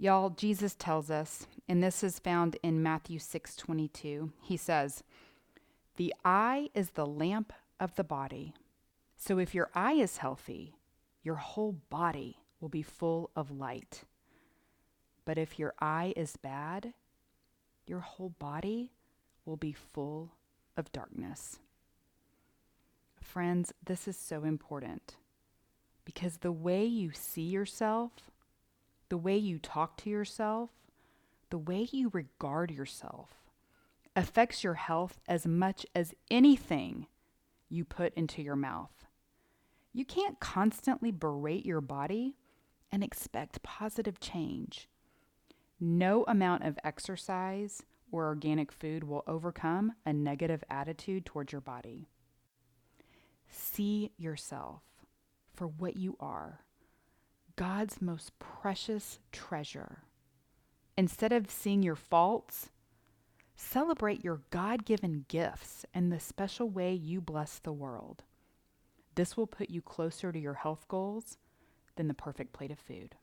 Y'all, Jesus tells us, and this is found in Matthew 6:22. He says, "The eye is the lamp of the body. So if your eye is healthy, your whole body will be full of light. But if your eye is bad, your whole body will be full of darkness." Friends, this is so important because the way you see yourself the way you talk to yourself, the way you regard yourself affects your health as much as anything you put into your mouth. You can't constantly berate your body and expect positive change. No amount of exercise or organic food will overcome a negative attitude towards your body. See yourself for what you are God's most precious treasure. Instead of seeing your faults, celebrate your God given gifts and the special way you bless the world. This will put you closer to your health goals than the perfect plate of food.